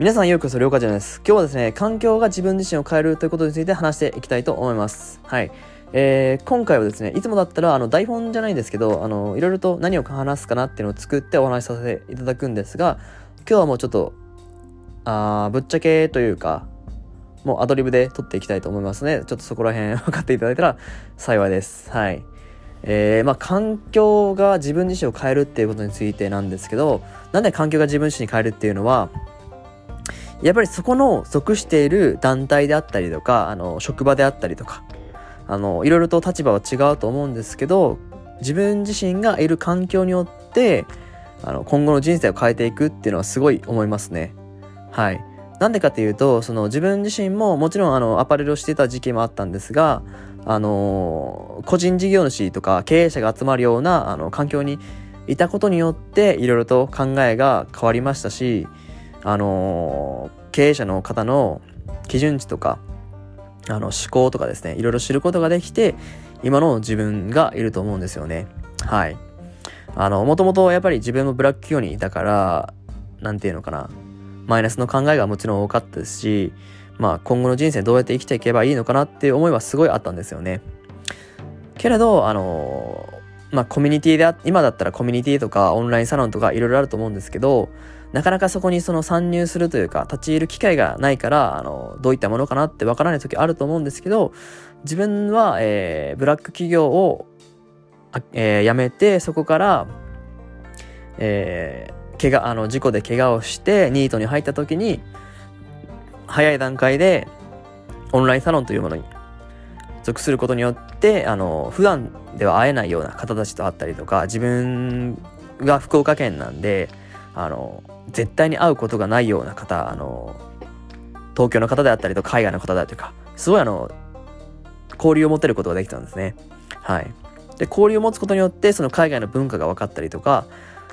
皆さんよくそれおかじゃないです。今日はですね、環境が自分自身を変えるということについて話していきたいと思います。はい。えー、今回はですね、いつもだったらあの台本じゃないんですけど、あの、いろいろと何を話すかなっていうのを作ってお話しさせていただくんですが、今日はもうちょっと、あぶっちゃけというか、もうアドリブで撮っていきたいと思いますので、ちょっとそこら辺 分かっていただいたら幸いです。はい。えー、まあ、環境が自分自身を変えるっていうことについてなんですけど、なんで環境が自分自身に変えるっていうのは、やっぱりそこの属している団体であったりとか、あの、職場であったりとか、あの、いろいろと立場は違うと思うんですけど、自分自身がいる環境によって、あの、今後の人生を変えていくっていうのはすごい思いますね。はい。なんでかっていうと、その自分自身ももちろんあの、アパレルをしてた時期もあったんですが、あの、個人事業主とか経営者が集まるような、あの、環境にいたことによって、いろいろと考えが変わりましたし、あの経営者の方の基準値とかあの思考とかですねいろいろ知ることができて今の自分がいると思うんですよね。はい。あのもともとやっぱり自分もブラック企業にいたから何て言うのかな。マイナスの考えがもちろん多かったですしまあ今後の人生どうやって生きていけばいいのかなっていう思いはすごいあったんですよね。けれどあのまあコミュニティで今だったらコミュニティとかオンラインサロンとかいろいろあると思うんですけどなかなかそこにその参入するというか、立ち入る機会がないから、あの、どういったものかなってわからない時あると思うんですけど、自分は、えー、ブラック企業を、えー、辞めて、そこから、えー、怪我、あの、事故で怪我をして、ニートに入った時に、早い段階で、オンラインサロンというものに属することによって、あの、普段では会えないような方たちと会ったりとか、自分が福岡県なんで、あの、絶対に会うことがないような方、あの、東京の方であったりと海外の方だとか、すごいあの、交流を持てることができたんですね。はい。で、交流を持つことによって、その海外の文化が分かったりとか、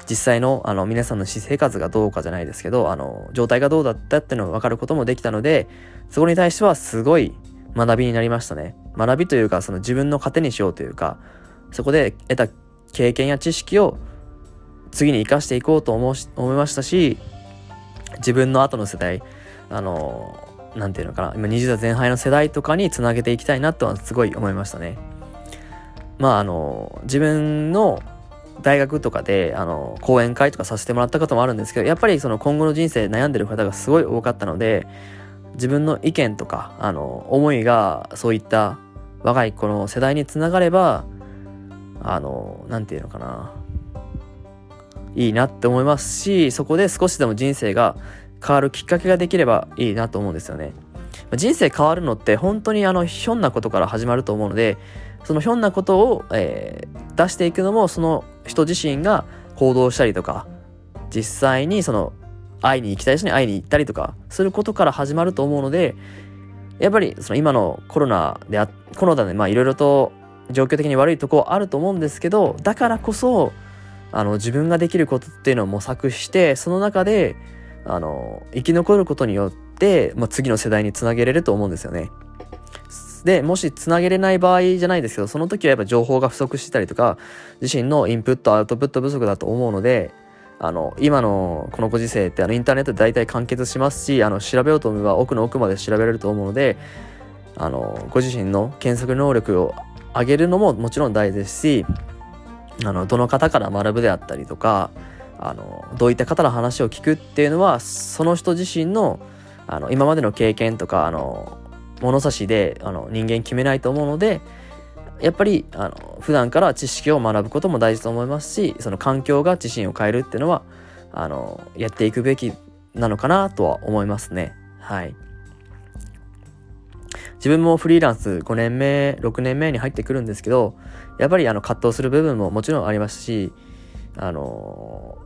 実際のあの皆さんの私生活がどうかじゃないですけど、あの、状態がどうだったっていうのが分かることもできたので、そこに対してはすごい学びになりましたね。学びというか、その自分の糧にしようというか、そこで得た経験や知識を次に生かしていこうと思思いましたし自分の後の世代あの何て言うのかな今20代前半の世代とかにつなげていきたいなとはすごい思いましたね。まああの自分の大学とかであの講演会とかさせてもらったこともあるんですけどやっぱりその今後の人生悩んでる方がすごい多かったので自分の意見とかあの思いがそういった若い子の世代につながればあの何て言うのかないいなって思いますしそこで少しでも人生が変わるきっかけができればいいなと思うんですよね。人生変わるのって本当にあのひょんなことから始まると思うのでそのひょんなことを、えー、出していくのもその人自身が行動したりとか実際にその会いに行きたい人に会いに行ったりとかすることから始まると思うのでやっぱりその今のコロナであコロナでいろいろと状況的に悪いとこあると思うんですけどだからこそあの自分ができることっていうのを模索してその中であの生き残ることによって、まあ、次の世代につなげれると思うんですよね。でもしつなげれない場合じゃないですけどその時はやっぱ情報が不足してたりとか自身のインプットアウトプット不足だと思うのであの今のこのご時世ってあのインターネットで大体完結しますしあの調べようと思えば奥の奥まで調べれると思うのであのご自身の検索能力を上げるのももちろん大事ですしあのどの方から学ぶであったりとかあのどういった方の話を聞くっていうのはその人自身のあの今までの経験とかあの物差しであの人間決めないと思うのでやっぱりあの普段から知識を学ぶことも大事と思いますしその環境が自身を変えるっていうのはあのやっていくべきなのかなとは思いますね。はい。自分もフリーランス5年目6年目に入ってくるんですけどやっぱりあの葛藤する部分ももちろんありますし、あの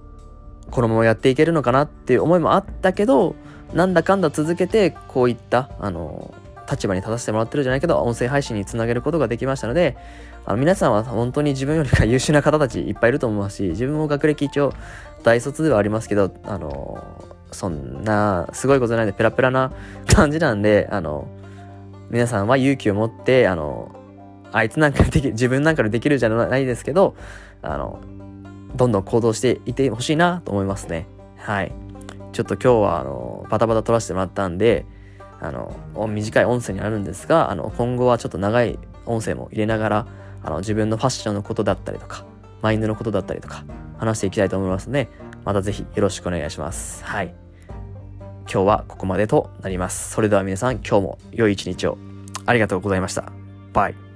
このままやっていけるのかなっていう思いもあったけど、なんだかんだ続けて、こういった、あの立場に立たせてもらってるじゃないけど、音声配信につなげることができましたので、あの皆さんは本当に自分よりか優秀な方たちいっぱいいると思いますし、自分も学歴一応大卒ではありますけど、あのそんなすごいことないんでペラペラな感じなんで、あの皆さんは勇気を持って、あのあいつなんかでき自分なんかでできるじゃないですけど、あの、どんどん行動していてほしいなと思いますね。はい。ちょっと今日はあのバタバタ撮らせてもらったんであの短い音声になるんですがあの今後はちょっと長い音声も入れながらあの自分のファッションのことだったりとかマインドのことだったりとか話していきたいと思いますのでまたぜひよろしくお願いしますはい今日はここまでとなります。それでは皆さん今日も良い一日を。ありがとうございました。バイ。